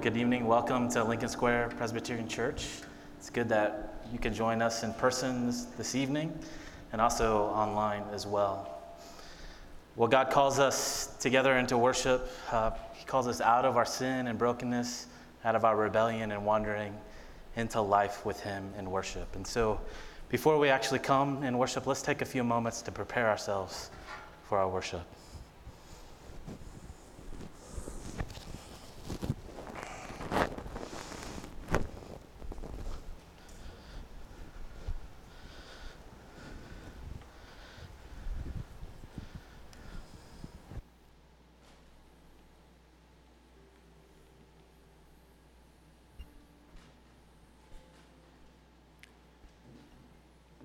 good evening. Welcome to Lincoln Square Presbyterian Church. It's good that you can join us in person this, evening and also online as well. Well, God calls us together into worship. Uh, he calls us out of our sin and brokenness, out of our rebellion and wandering into life with Him in worship. And so, before we actually come and worship, let's take a few moments to prepare ourselves for our worship.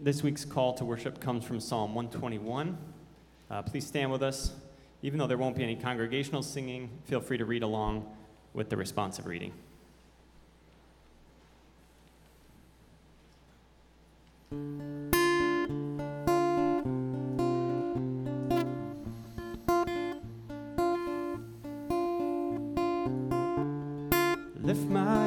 This week's call to worship comes from Psalm 121. Uh, please stand with us. Even though there won't be any congregational singing, feel free to read along with the responsive reading. Lift my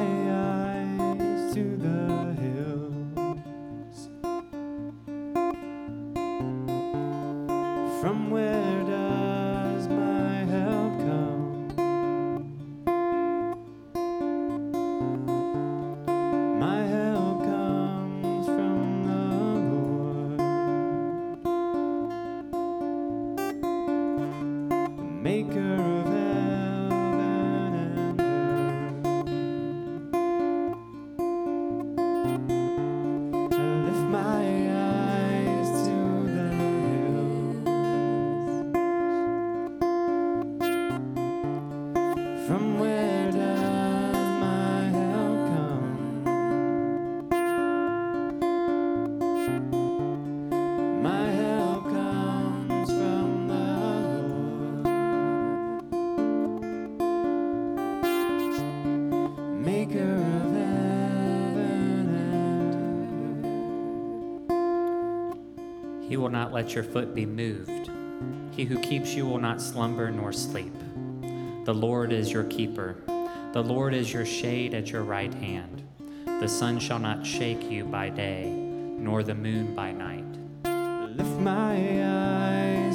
will not let your foot be moved. He who keeps you will not slumber nor sleep. The Lord is your keeper. The Lord is your shade at your right hand. The sun shall not shake you by day, nor the moon by night. Lift my eyes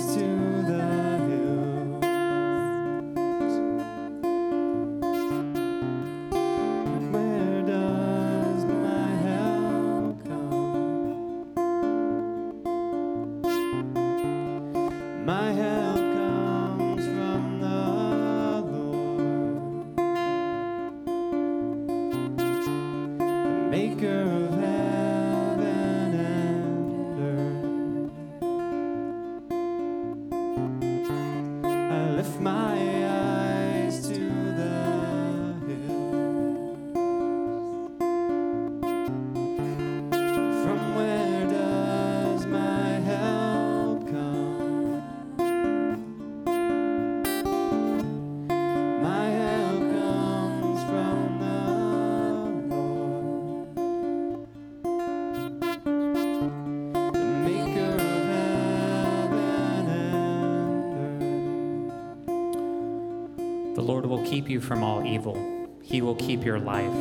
keep you from all evil. He will keep your life.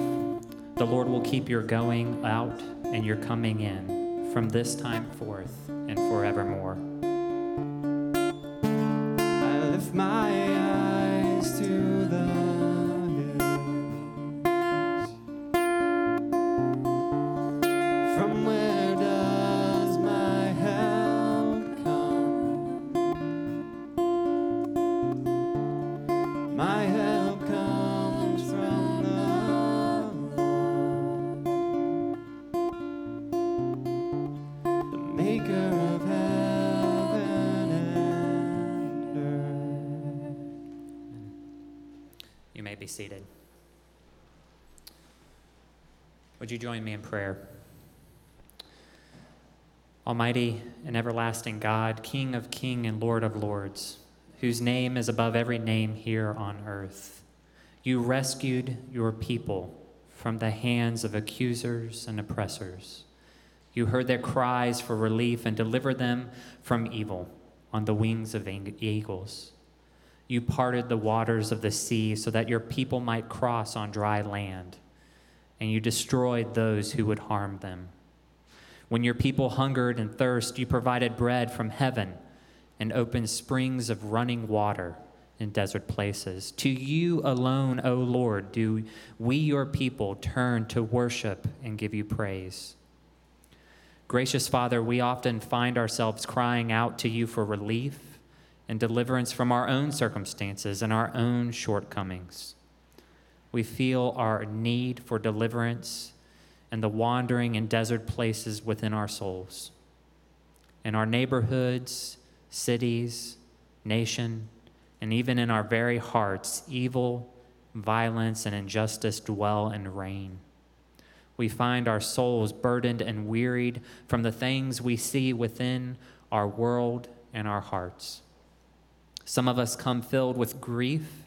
The Lord will keep your going out and your coming in from this time forth and forevermore. Be seated. Would you join me in prayer? Almighty and everlasting God, King of King and Lord of lords, whose name is above every name here on earth, you rescued your people from the hands of accusers and oppressors. You heard their cries for relief and delivered them from evil on the wings of eagles. You parted the waters of the sea so that your people might cross on dry land, and you destroyed those who would harm them. When your people hungered and thirst, you provided bread from heaven and opened springs of running water in desert places. To you alone, O Lord, do we, your people, turn to worship and give you praise. Gracious Father, we often find ourselves crying out to you for relief and deliverance from our own circumstances and our own shortcomings. We feel our need for deliverance and the wandering in desert places within our souls. In our neighborhoods, cities, nation, and even in our very hearts, evil, violence, and injustice dwell and reign. We find our souls burdened and wearied from the things we see within our world and our hearts. Some of us come filled with grief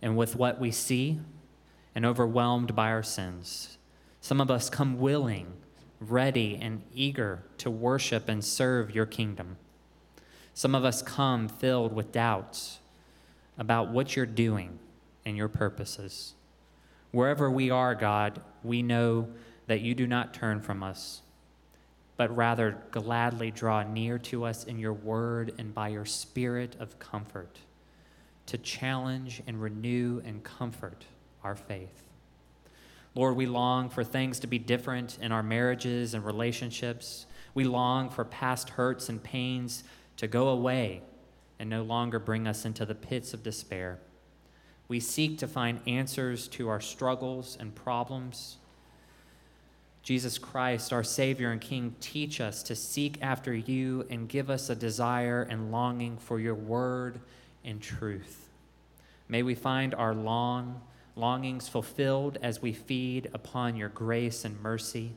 and with what we see and overwhelmed by our sins. Some of us come willing, ready, and eager to worship and serve your kingdom. Some of us come filled with doubts about what you're doing and your purposes. Wherever we are, God, we know that you do not turn from us, but rather gladly draw near to us in your word and by your spirit of comfort to challenge and renew and comfort our faith. Lord, we long for things to be different in our marriages and relationships. We long for past hurts and pains to go away and no longer bring us into the pits of despair. We seek to find answers to our struggles and problems. Jesus Christ, our Savior and King, teach us to seek after you and give us a desire and longing for your word and truth. May we find our long longings fulfilled as we feed upon your grace and mercy.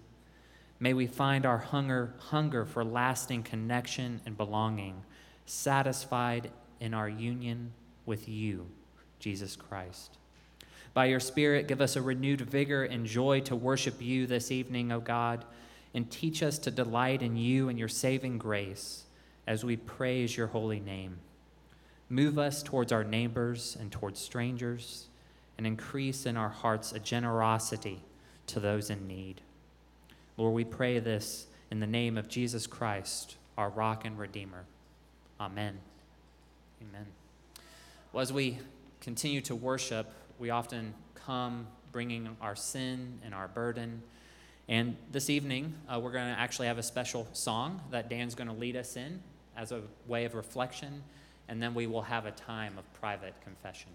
May we find our hunger, hunger for lasting connection and belonging satisfied in our union with you, Jesus Christ. By your Spirit, give us a renewed vigor and joy to worship you this evening, O God, and teach us to delight in you and your saving grace as we praise your holy name. Move us towards our neighbors and towards strangers, and increase in our hearts a generosity to those in need. Lord, we pray this in the name of Jesus Christ, our rock and redeemer. Amen. Amen. Well, as we continue to worship, we often come bringing our sin and our burden. And this evening, uh, we're going to actually have a special song that Dan's going to lead us in as a way of reflection, and then we will have a time of private confession.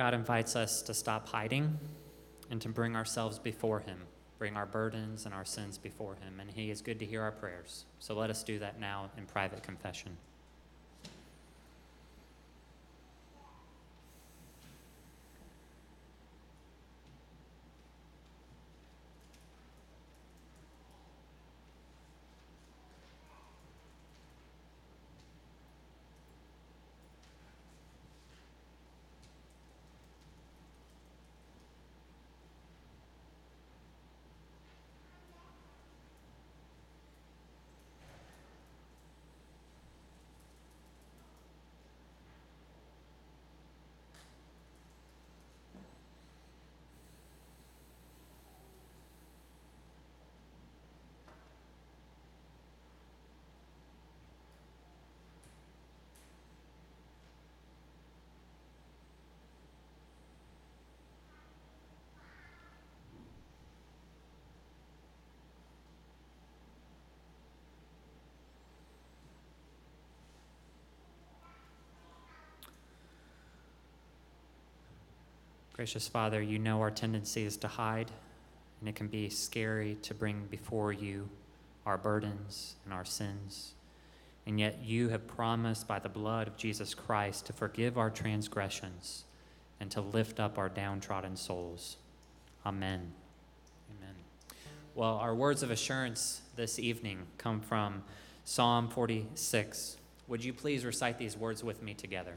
God invites us to stop hiding and to bring ourselves before Him bring our burdens and our sins before Him, and He is good to hear our prayers. So let us do that now in private confession. Gracious Father, you know our tendency is to hide, and it can be scary to bring before you our burdens and our sins. And yet you have promised by the blood of Jesus Christ to forgive our transgressions and to lift up our downtrodden souls. Amen. Amen. Well, our words of assurance this evening come from Psalm 46. Would you please recite these words with me together?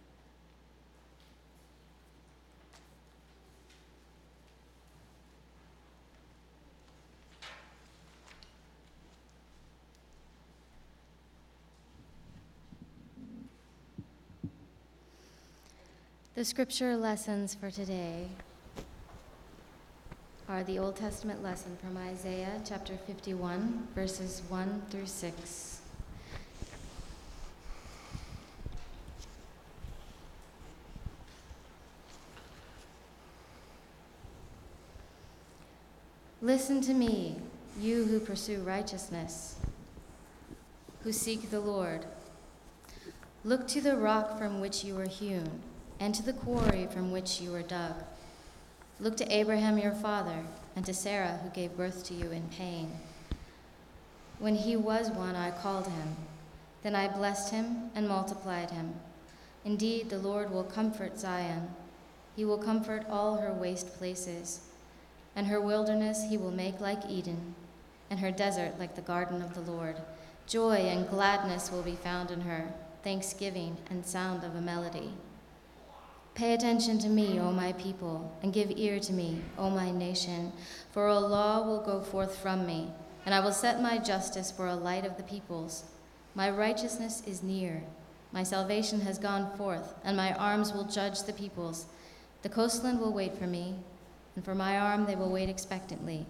The scripture lessons for today are the Old Testament lesson from Isaiah chapter 51, verses 1 through 6. Listen to me, you who pursue righteousness, who seek the Lord. Look to the rock from which you were hewn and to the quarry from which you were dug. Look to Abraham your father, and to Sarah who gave birth to you in pain. When he was one, I called him. Then I blessed him and multiplied him. Indeed, the Lord will comfort Zion. He will comfort all her waste places. And her wilderness he will make like Eden, and her desert like the garden of the Lord. Joy and gladness will be found in her, thanksgiving and sound of a melody. Pay attention to me, O my people, and give ear to me, O my nation, for a law will go forth from me, and I will set my justice for a light of the peoples. My righteousness is near. My salvation has gone forth, and my arms will judge the peoples. The coastland will wait for me, and for my arm they will wait expectantly.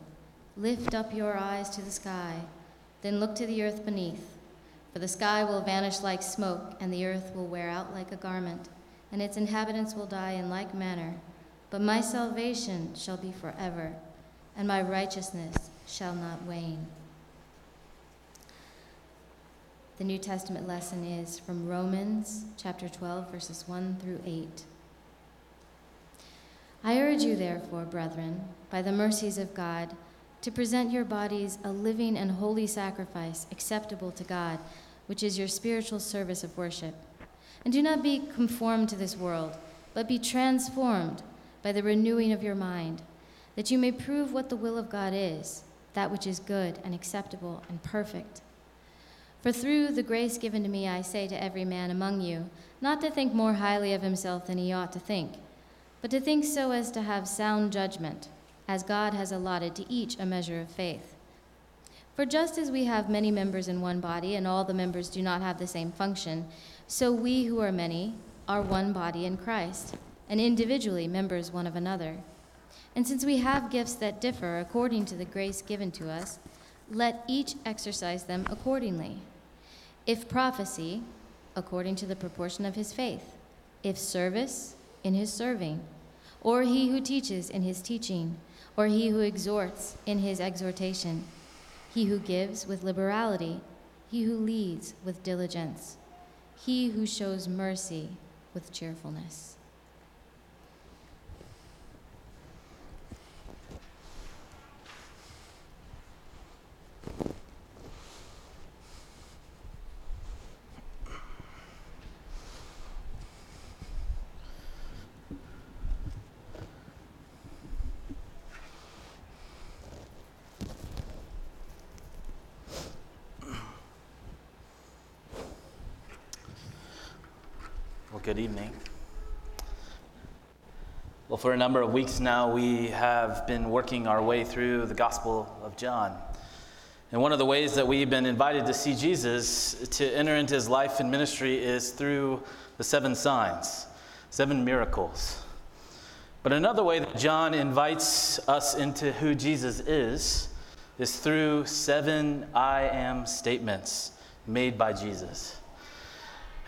Lift up your eyes to the sky, then look to the earth beneath. For the sky will vanish like smoke, and the earth will wear out like a garment and its inhabitants will die in like manner. But my salvation shall be forever, and my righteousness shall not wane. The New Testament lesson is from Romans chapter 12, verses 1 through 8. I urge you, therefore, brethren, by the mercies of God, to present your bodies a living and holy sacrifice acceptable to God, which is your spiritual service of worship. And do not be conformed to this world, but be transformed by the renewing of your mind, that you may prove what the will of God is, that which is good and acceptable and perfect. For through the grace given to me, I say to every man among you, not to think more highly of himself than he ought to think, but to think so as to have sound judgment, as God has allotted to each a measure of faith. For just as we have many members in one body, and all the members do not have the same function, so we who are many are one body in Christ, and individually members one of another. And since we have gifts that differ according to the grace given to us, let each exercise them accordingly. If prophecy, according to the proportion of his faith. if service, in his serving, or he who teaches in his teaching, or he who exhorts in his exhortation, he who gives with liberality, he who leads with diligence, he who shows mercy with cheerfulness. Well, good evening. Well, for a number of weeks now, we have been working our way through the Gospel of John. And one of the ways that we've been invited to see Jesus, to enter into his life and ministry, is through the seven signs, seven miracles. But another way that John invites us into who Jesus is is through seven I am statements made by Jesus.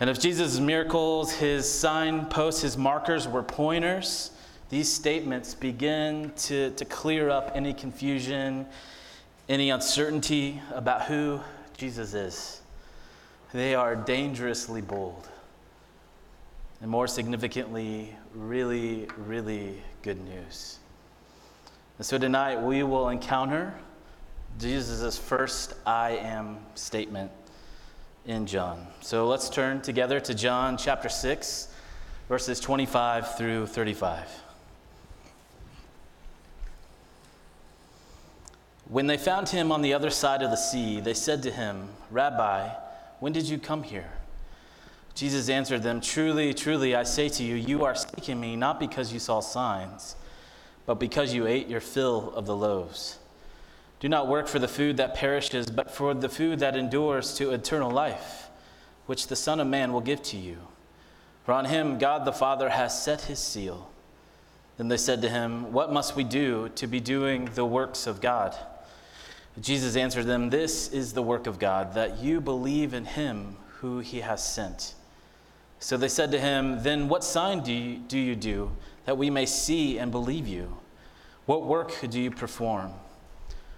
And if Jesus' miracles, his signposts, his markers were pointers, these statements begin to, to clear up any confusion, any uncertainty about who Jesus is. They are dangerously bold. And more significantly, really, really good news. And so tonight we will encounter Jesus' first I am statement in John. So let's turn together to John chapter 6, verses 25 through 35. When they found him on the other side of the sea, they said to him, Rabbi, when did you come here? Jesus answered them, Truly, truly, I say to you, you are seeking me not because you saw signs, but because you ate your fill of the loaves. Do not work for the food that perishes, but for the food that endures to eternal life, which the Son of Man will give to you. For on him God the Father has set his seal. Then they said to him, What must we do to be doing the works of God? Jesus answered them, This is the work of God, that you believe in him who he has sent. So they said to him, Then what sign do you do, you do that we may see and believe you? What work do you perform?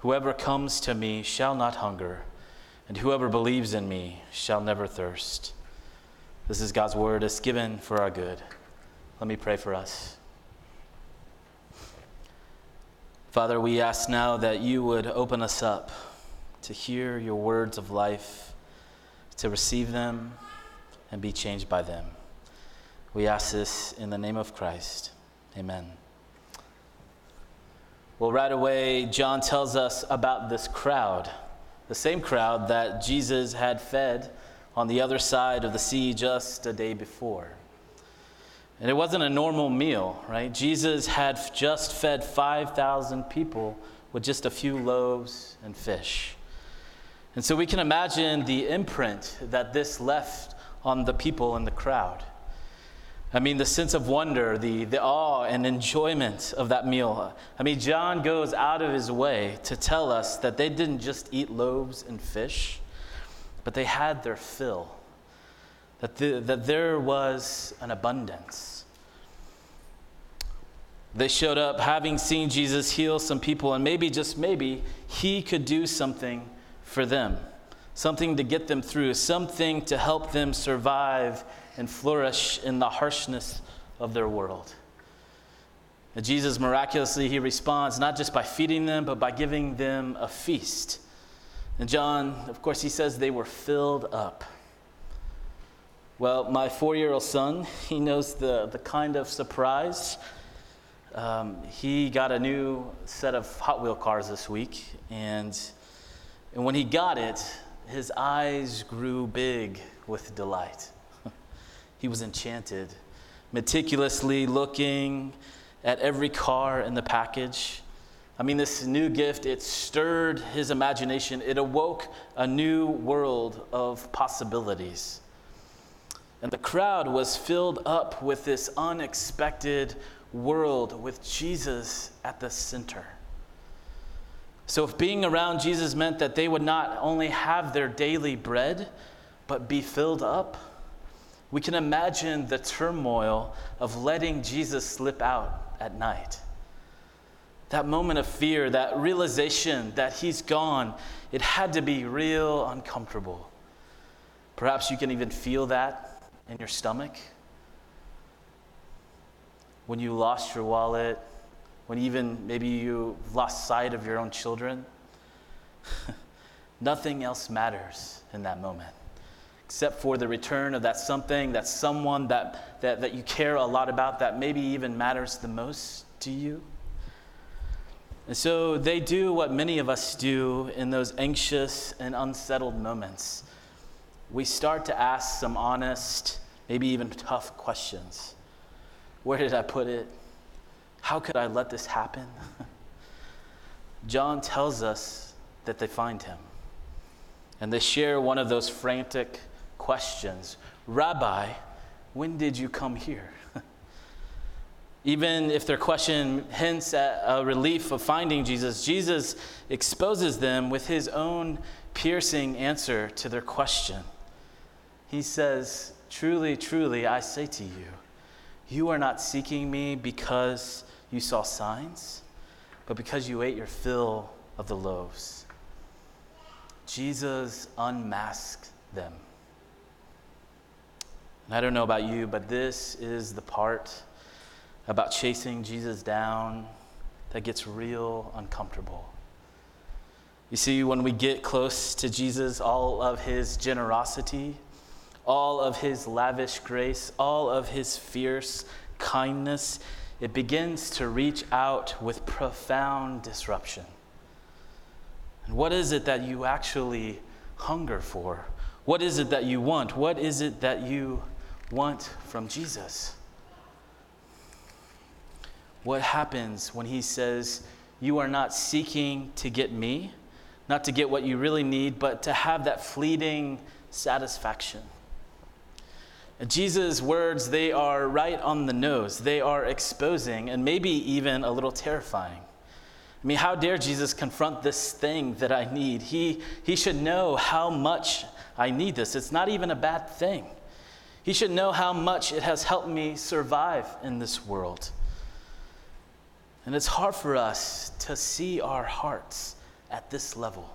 Whoever comes to me shall not hunger, and whoever believes in me shall never thirst. This is God's word, it's given for our good. Let me pray for us. Father, we ask now that you would open us up to hear your words of life, to receive them, and be changed by them. We ask this in the name of Christ. Amen. Well, right away, John tells us about this crowd, the same crowd that Jesus had fed on the other side of the sea just a day before. And it wasn't a normal meal, right? Jesus had just fed 5,000 people with just a few loaves and fish. And so we can imagine the imprint that this left on the people in the crowd. I mean, the sense of wonder, the, the awe and enjoyment of that meal. I mean, John goes out of his way to tell us that they didn't just eat loaves and fish, but they had their fill, that, the, that there was an abundance. They showed up having seen Jesus heal some people, and maybe, just maybe, he could do something for them, something to get them through, something to help them survive and flourish in the harshness of their world. And Jesus miraculously he responds not just by feeding them but by giving them a feast. And John, of course, he says they were filled up. Well, my four-year-old son, he knows the, the kind of surprise. Um, he got a new set of Hot Wheel cars this week, and, and when he got it, his eyes grew big with delight. He was enchanted meticulously looking at every car in the package. I mean, this new gift, it stirred his imagination. It awoke a new world of possibilities. And the crowd was filled up with this unexpected world with Jesus at the center. So, if being around Jesus meant that they would not only have their daily bread, but be filled up, we can imagine the turmoil of letting Jesus slip out at night. That moment of fear, that realization that he's gone, it had to be real uncomfortable. Perhaps you can even feel that in your stomach. When you lost your wallet, when even maybe you lost sight of your own children. Nothing else matters in that moment except for the return of that something, that someone that, that, that you care a lot about, that maybe even matters the most to you. And so they do what many of us do in those anxious and unsettled moments. We start to ask some honest, maybe even tough questions. Where did I put it? How could I let this happen? John tells us that they find him. And they share one of those frantic questions Rabbi, when did you come here? Even if their question hints at a relief of finding Jesus, Jesus exposes them with his own piercing answer to their question. He says, Truly, truly, I say to you, you are not seeking me because you saw signs, but because you ate your fill of the loaves. Jesus unmasked them. And I don't know about you, but this is the part about chasing Jesus down that gets real uncomfortable. You see, when we get close to Jesus, all of his generosity, all of his lavish grace, all of his fierce kindness, it begins to reach out with profound disruption. And what is it that you actually hunger for? What is it that you want? What is it that you want from Jesus? What happens when he says, You are not seeking to get me, not to get what you really need, but to have that fleeting satisfaction? Jesus' words, they are right on the nose. They are exposing and maybe even a little terrifying. I mean, how dare Jesus confront this thing that I need? He, he should know how much I need this. It's not even a bad thing. He should know how much it has helped me survive in this world. And it's hard for us to see our hearts at this level.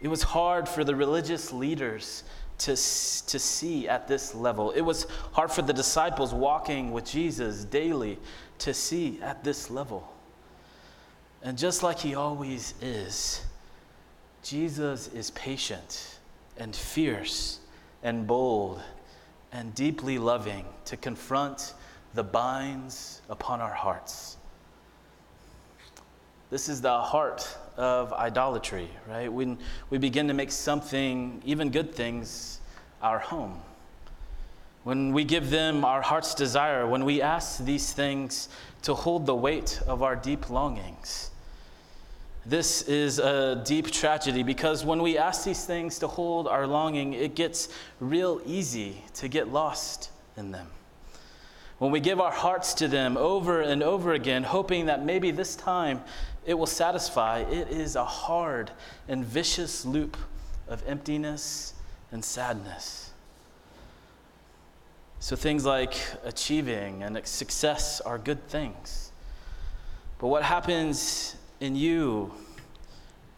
It was hard for the religious leaders to, to see at this level. It was hard for the disciples walking with Jesus daily to see at this level. And just like he always is, Jesus is patient and fierce and bold and deeply loving to confront the binds upon our hearts. This is the heart of idolatry, right? When we begin to make something, even good things, our home. When we give them our heart's desire, when we ask these things to hold the weight of our deep longings. This is a deep tragedy because when we ask these things to hold our longing, it gets real easy to get lost in them. When we give our hearts to them over and over again, hoping that maybe this time it will satisfy, it is a hard and vicious loop of emptiness and sadness. So things like achieving and success are good things. But what happens in you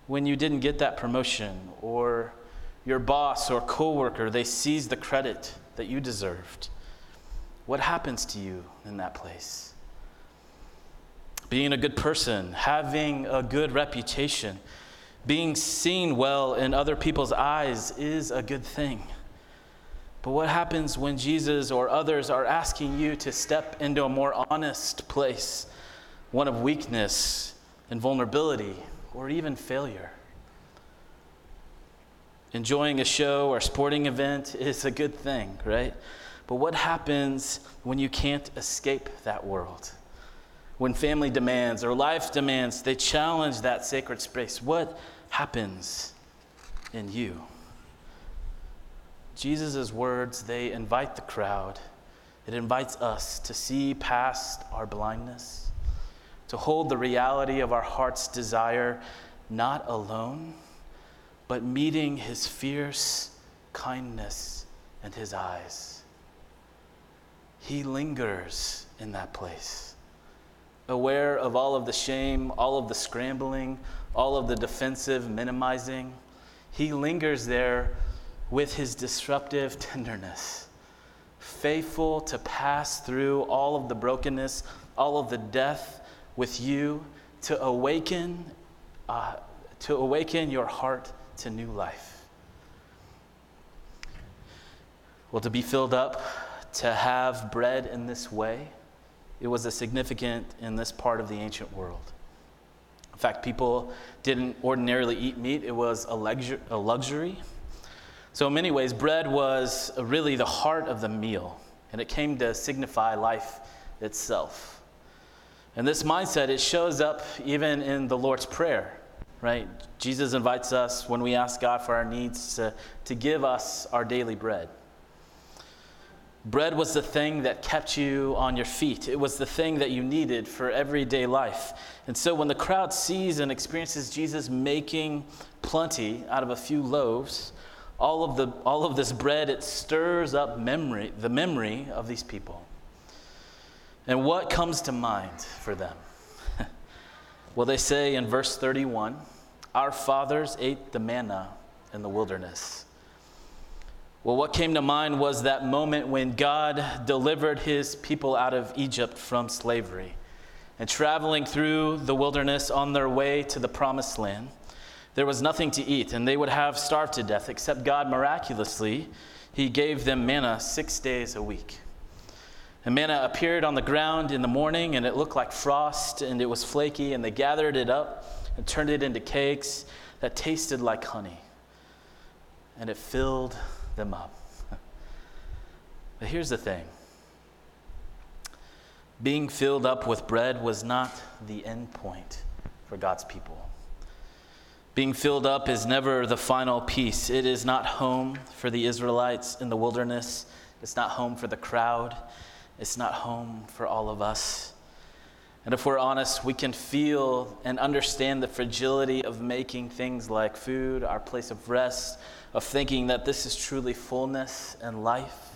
when you didn't get that promotion or your boss or coworker they seized the credit that you deserved. What happens to you in that place? Being a good person having a good reputation being seen well in other people's eyes is a good thing. But what happens when Jesus or others are asking you to step into a more honest place, one of weakness and vulnerability or even failure. Enjoying a show or sporting event is a good thing, right? But what happens when you can't escape that world? When family demands or life demands, they challenge that sacred space. What happens in you? Jesus' words, they invite the crowd. It invites us to see past our blindness, to hold the reality of our heart's desire not alone, but meeting his fierce kindness and his eyes. He lingers in that place, aware of all of the shame, all of the scrambling, all of the defensive minimizing. He lingers there with his disruptive tenderness, faithful to pass through all of the brokenness, all of the death with you to awaken, uh, to awaken your heart to new life. Well, to be filled up, to have bread in this way, it was a significant in this part of the ancient world. In fact, people didn't ordinarily eat meat, it was a, luxury. So, in many ways, bread was really the heart of the meal, and it came to signify life itself. And this mindset, it shows up even in the Lord's Prayer, right? Jesus invites us when we ask God for our needs to, to give us our daily bread. Bread was the thing that kept you on your feet. It was the thing that you needed for everyday life. And so when the crowd sees and experiences Jesus making plenty out of a few loaves, all of, the, all of this bread, it stirs up memory, the memory of these people. And what comes to mind for them? well, they say in verse 31 Our fathers ate the manna in the wilderness. Well, what came to mind was that moment when God delivered his people out of Egypt from slavery. And traveling through the wilderness on their way to the promised land, there was nothing to eat, and they would have starved to death, except God miraculously, He gave them manna six days a week. And manna appeared on the ground in the morning, and it looked like frost, and it was flaky, and they gathered it up and turned it into cakes that tasted like honey. And it filled them up. but here's the thing being filled up with bread was not the end point for God's people. Being filled up is never the final piece. It is not home for the Israelites in the wilderness. It's not home for the crowd. It's not home for all of us. And if we're honest, we can feel and understand the fragility of making things like food our place of rest, of thinking that this is truly fullness and life.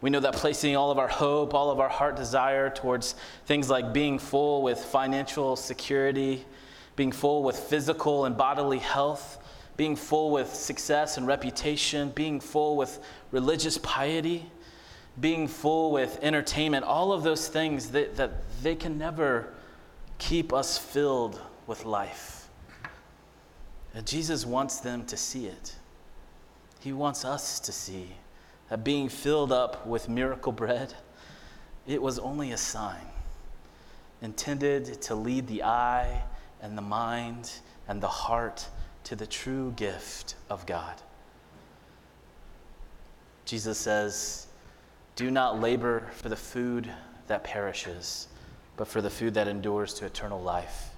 We know that placing all of our hope, all of our heart desire towards things like being full with financial security, being full with physical and bodily health, being full with success and reputation, being full with religious piety, being full with entertainment, all of those things that, that they can never keep us filled with life. And Jesus wants them to see it. He wants us to see that being filled up with miracle bread, it was only a sign intended to lead the eye and the mind and the heart to the true gift of God. Jesus says, Do not labor for the food that perishes, but for the food that endures to eternal life,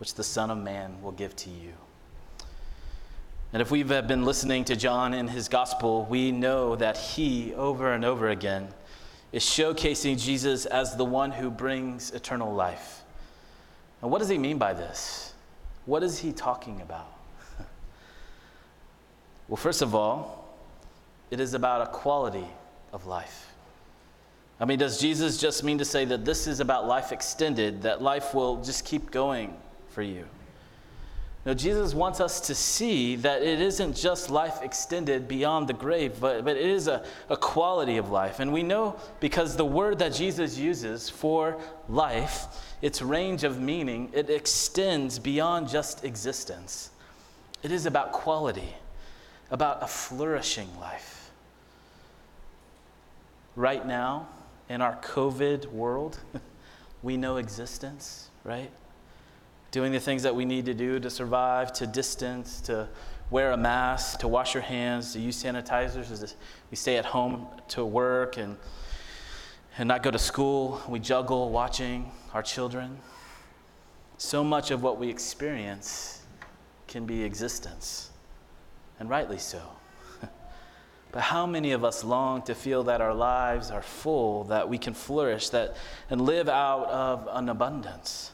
which the Son of Man will give to you. And if we've uh, been listening to John in his gospel, we know that he, over and over again, is showcasing Jesus as the one who brings eternal life. And what does he mean by this? What is he talking about? well, first of all, it is about a quality of life. I mean, does Jesus just mean to say that this is about life extended, that life will just keep going for you? No, Jesus wants us to see that it isn't just life extended beyond the grave, but, but it is a, a quality of life. And we know because the word that Jesus uses for life, its range of meaning, it extends beyond just existence. It is about quality, about a flourishing life. Right now, in our COVID world, we know existence, right? doing the things that we need to do to survive, to distance, to wear a mask, to wash your hands, to use sanitizers we stay at home to work and, and not go to school. We juggle watching our children. So much of what we experience can be existence, and rightly so. But how many of us long to feel that our lives are full, that we can flourish, that and live out of an abundance?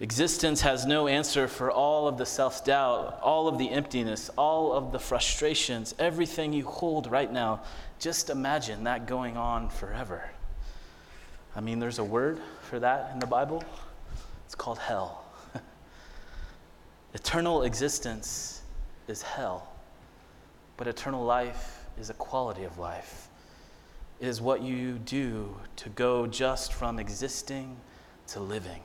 Existence has no answer for all of the self doubt, all of the emptiness, all of the frustrations, everything you hold right now. Just imagine that going on forever. I mean, there's a word for that in the Bible. It's called hell. Eternal existence is hell. But eternal life is a quality of life. It is what you do to go just from existing to living.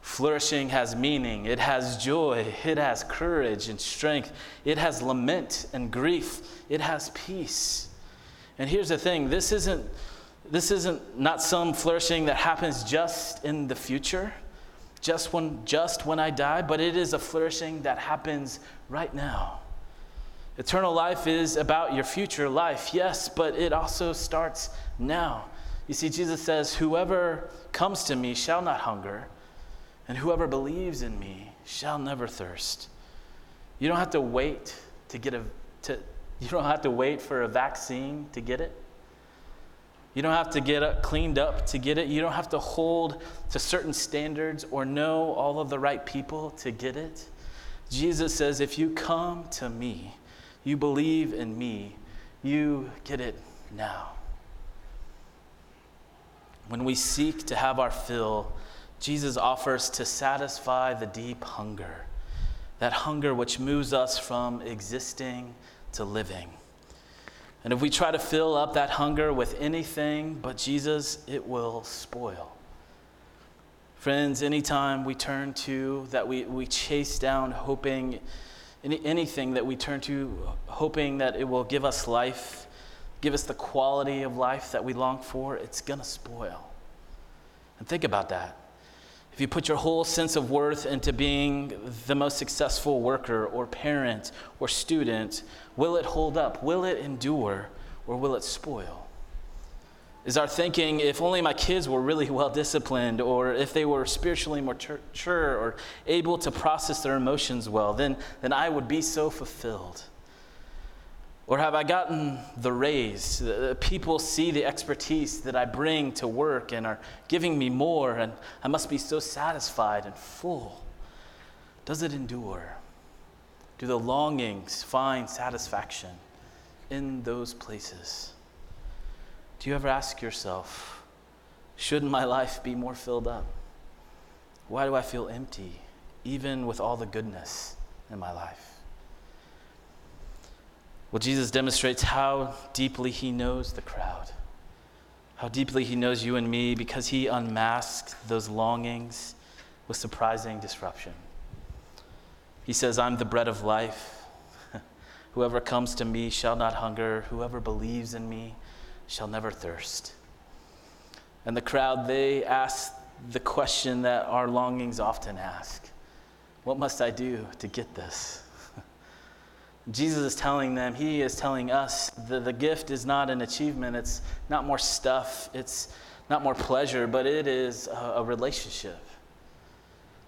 Flourishing has meaning, it has joy, it has courage and strength, it has lament and grief, it has peace. And here's the thing this isn't, this isn't not some flourishing that happens just in the future, just when, just when I die, but it is a flourishing that happens right now. Eternal life is about your future life, yes, but it also starts now. You see, Jesus says, Whoever comes to me shall not hunger, and whoever believes in me shall never thirst. You don't have to wait to get a, to, you don't have to wait for a vaccine to get it. You don't have to get up, cleaned up to get it. You don't have to hold to certain standards or know all of the right people to get it. Jesus says, if you come to me, you believe in me, you get it now. When we seek to have our fill, Jesus offers to satisfy the deep hunger, that hunger which moves us from existing to living. And if we try to fill up that hunger with anything but Jesus, it will spoil. Friends, anytime we turn to, that we, we chase down, hoping any, anything that we turn to, hoping that it will give us life, give us the quality of life that we long for, it's going to spoil. And think about that. If you put your whole sense of worth into being the most successful worker or parent or student, will it hold up? Will it endure? Or will it spoil? Is our thinking, if only my kids were really well disciplined, or if they were spiritually more mature, or able to process their emotions well, then, then I would be so fulfilled? Or have I gotten the raise? The People see the expertise that I bring to work and are giving me more, and I must be so satisfied and full. Does it endure? Do the longings find satisfaction in those places? Do you ever ask yourself, shouldn't my life be more filled up? Why do I feel empty, even with all the goodness in my life? Well, Jesus demonstrates how deeply he knows the crowd, how deeply he knows you and me, because he unmasked those longings with surprising disruption. He says, I'm the bread of life. Whoever comes to me shall not hunger. Whoever believes in me shall never thirst. And the crowd, they ask the question that our longings often ask What must I do to get this? Jesus is telling them, He is telling us that the gift is not an achievement, it's not more stuff, it's not more pleasure, but it is a, a relationship.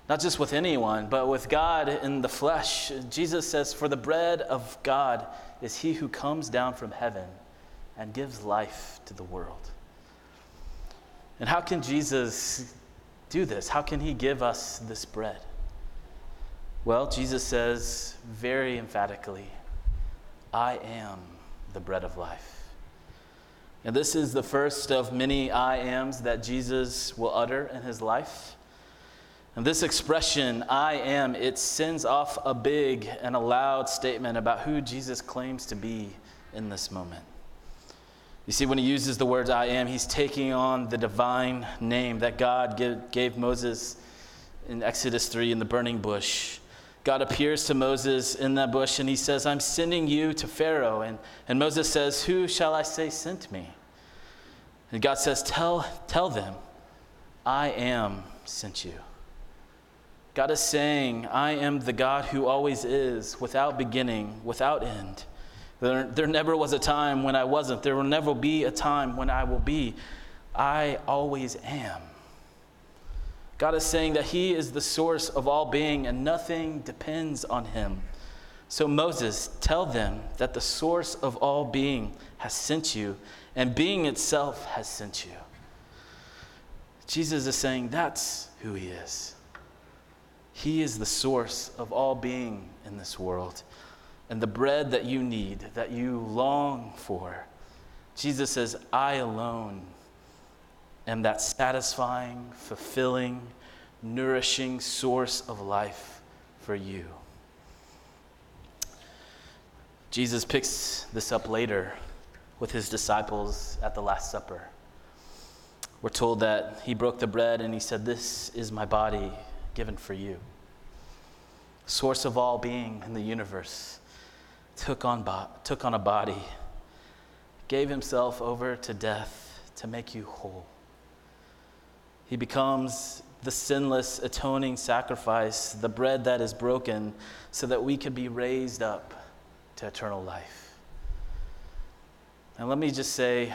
Not just with anyone, but with God in the flesh. Jesus says, For the bread of God is he who comes down from heaven and gives life to the world. And how can Jesus do this? How can he give us this bread? Well, Jesus says very emphatically, I am the bread of life. And this is the first of many I ams that Jesus will utter in his life. And this expression, I am, it sends off a big and a loud statement about who Jesus claims to be in this moment. You see, when he uses the words I am, he's taking on the divine name that God gave Moses in Exodus 3 in the burning bush. God appears to Moses in that bush and he says, I'm sending you to Pharaoh. And, and Moses says, Who shall I say sent me? And God says, Tell, tell them, I am sent you. God is saying, I am the God who always is, without beginning, without end. There, there never was a time when I wasn't. There will never be a time when I will be. I always am. God is saying that He is the source of all being and nothing depends on Him. So, Moses, tell them that the source of all being has sent you, and being itself has sent you. Jesus is saying that's who He is. He is the source of all being in this world. And the bread that you need, that you long for, Jesus says, I alone am that satisfying, fulfilling, nourishing source of life for you. Jesus picks this up later with his disciples at the Last Supper. We're told that he broke the bread and he said, This is my body given for you. Source of all being in the universe took on, bo- took on a body, gave himself over to death to make you whole. He becomes the sinless atoning sacrifice, the bread that is broken, so that we can be raised up to eternal life. And let me just say,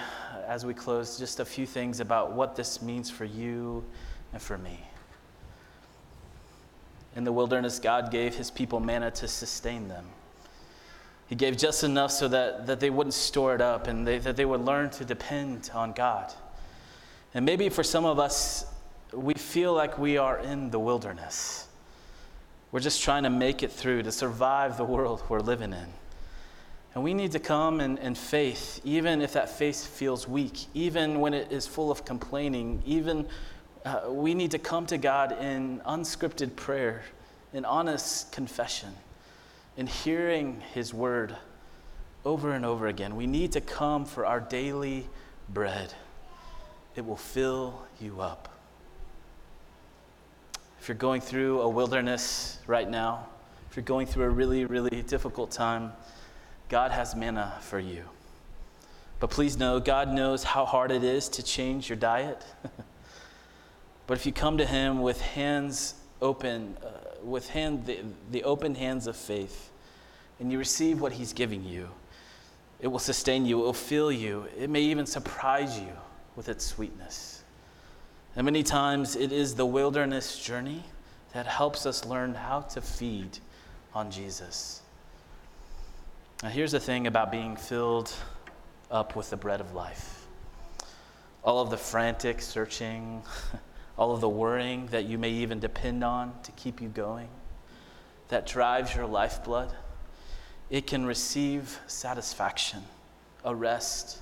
as we close, just a few things about what this means for you and for me. In the wilderness, God gave his people manna to sustain them. He gave just enough so that, that they wouldn't store it up and they, that they would learn to depend on God. And maybe for some of us, we feel like we are in the wilderness. We're just trying to make it through, to survive the world we're living in. And we need to come in, in faith, even if that faith feels weak, even when it is full of complaining, even uh, we need to come to God in unscripted prayer, in honest confession, in hearing His word over and over again. We need to come for our daily bread, it will fill you up. If you're going through a wilderness right now, if you're going through a really, really difficult time, God has manna for you. But please know, God knows how hard it is to change your diet. but if you come to Him with hands open, uh, with hand, the, the open hands of faith, and you receive what He's giving you, it will sustain you, it will fill you, it may even surprise you with its sweetness. And many times it is the wilderness journey that helps us learn how to feed on Jesus. Now, here's the thing about being filled up with the bread of life all of the frantic searching, all of the worrying that you may even depend on to keep you going, that drives your lifeblood, it can receive satisfaction, a rest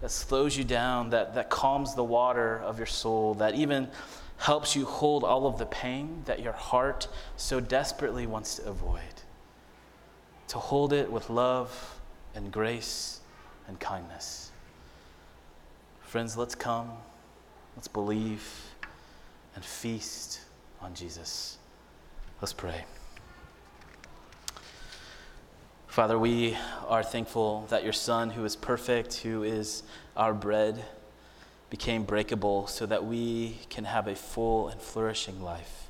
that slows you down, that, that calms the water of your soul, that even helps you hold all of the pain that your heart so desperately wants to avoid to hold it with love and grace and kindness. Friends, let's come, let's believe, and feast on Jesus. Let's pray. Father, we are thankful that your Son, who is perfect, who is our bread, became breakable so that we can have a full and flourishing life.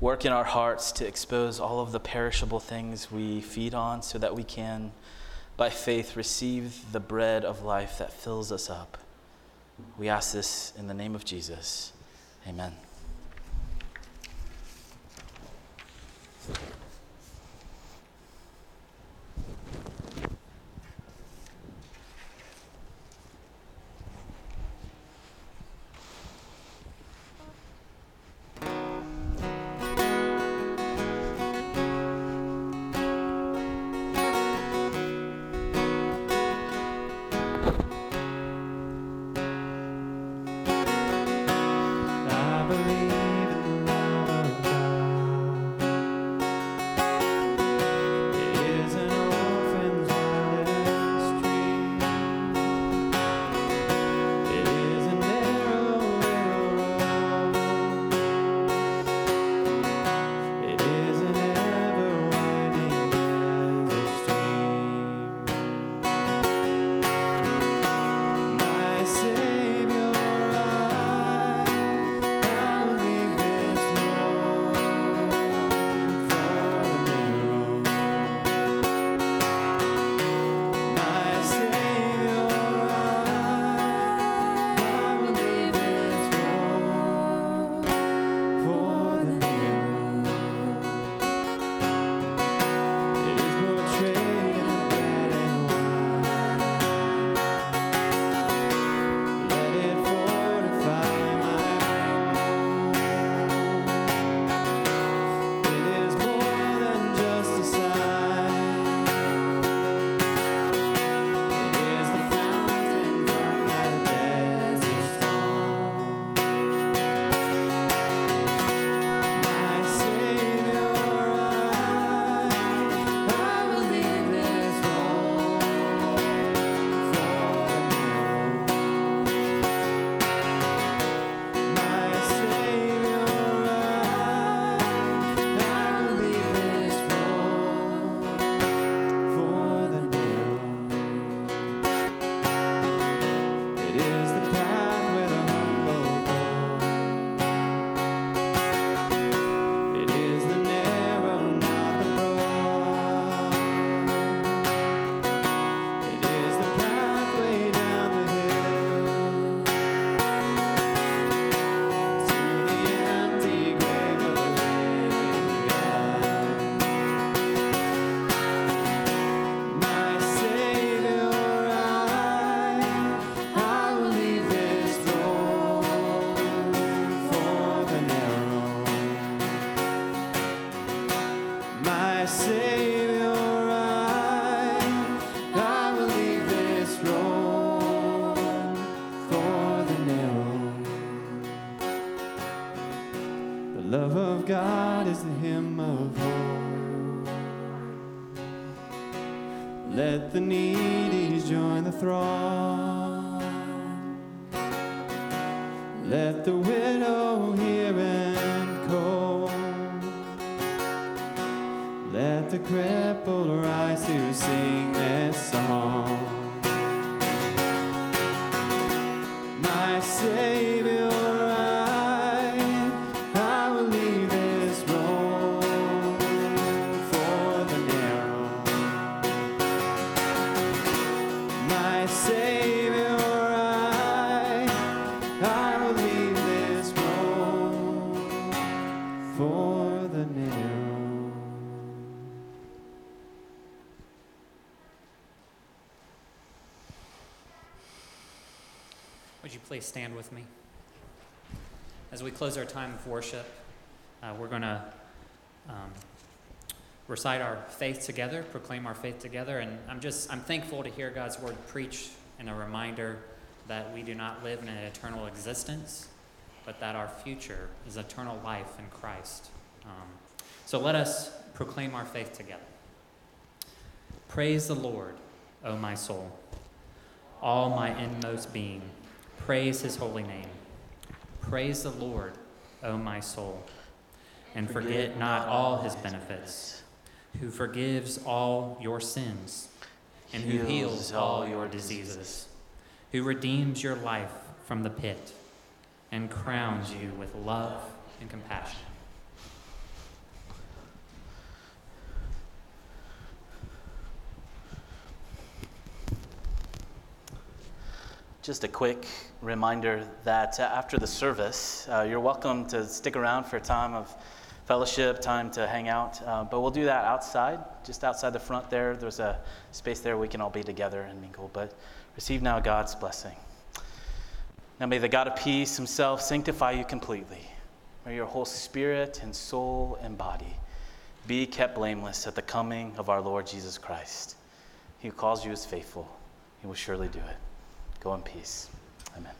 Work in our hearts to expose all of the perishable things we feed on so that we can, by faith, receive the bread of life that fills us up. We ask this in the name of Jesus. Amen. Love of God is the hymn of hope. Let the needy join the throng. Let the widow hear and call. Let the crippled rise to sing this song. Stand with me? As we close our time of worship, uh, we're going to um, recite our faith together, proclaim our faith together, and I'm just I'm thankful to hear God's word preached and a reminder that we do not live in an eternal existence, but that our future is eternal life in Christ. Um, so let us proclaim our faith together. Praise the Lord, O my soul, all my inmost being. Praise his holy name. Praise the Lord, O my soul, and forget not all his benefits, who forgives all your sins, and who heals all your diseases, who redeems your life from the pit, and crowns you with love and compassion. Just a quick reminder that uh, after the service, uh, you're welcome to stick around for a time of fellowship, time to hang out. Uh, but we'll do that outside, just outside the front there. There's a space there we can all be together and mingle. But receive now God's blessing. Now may the God of peace himself sanctify you completely. May your whole spirit and soul and body be kept blameless at the coming of our Lord Jesus Christ. He who calls you is faithful. He will surely do it. Go in peace. Amen.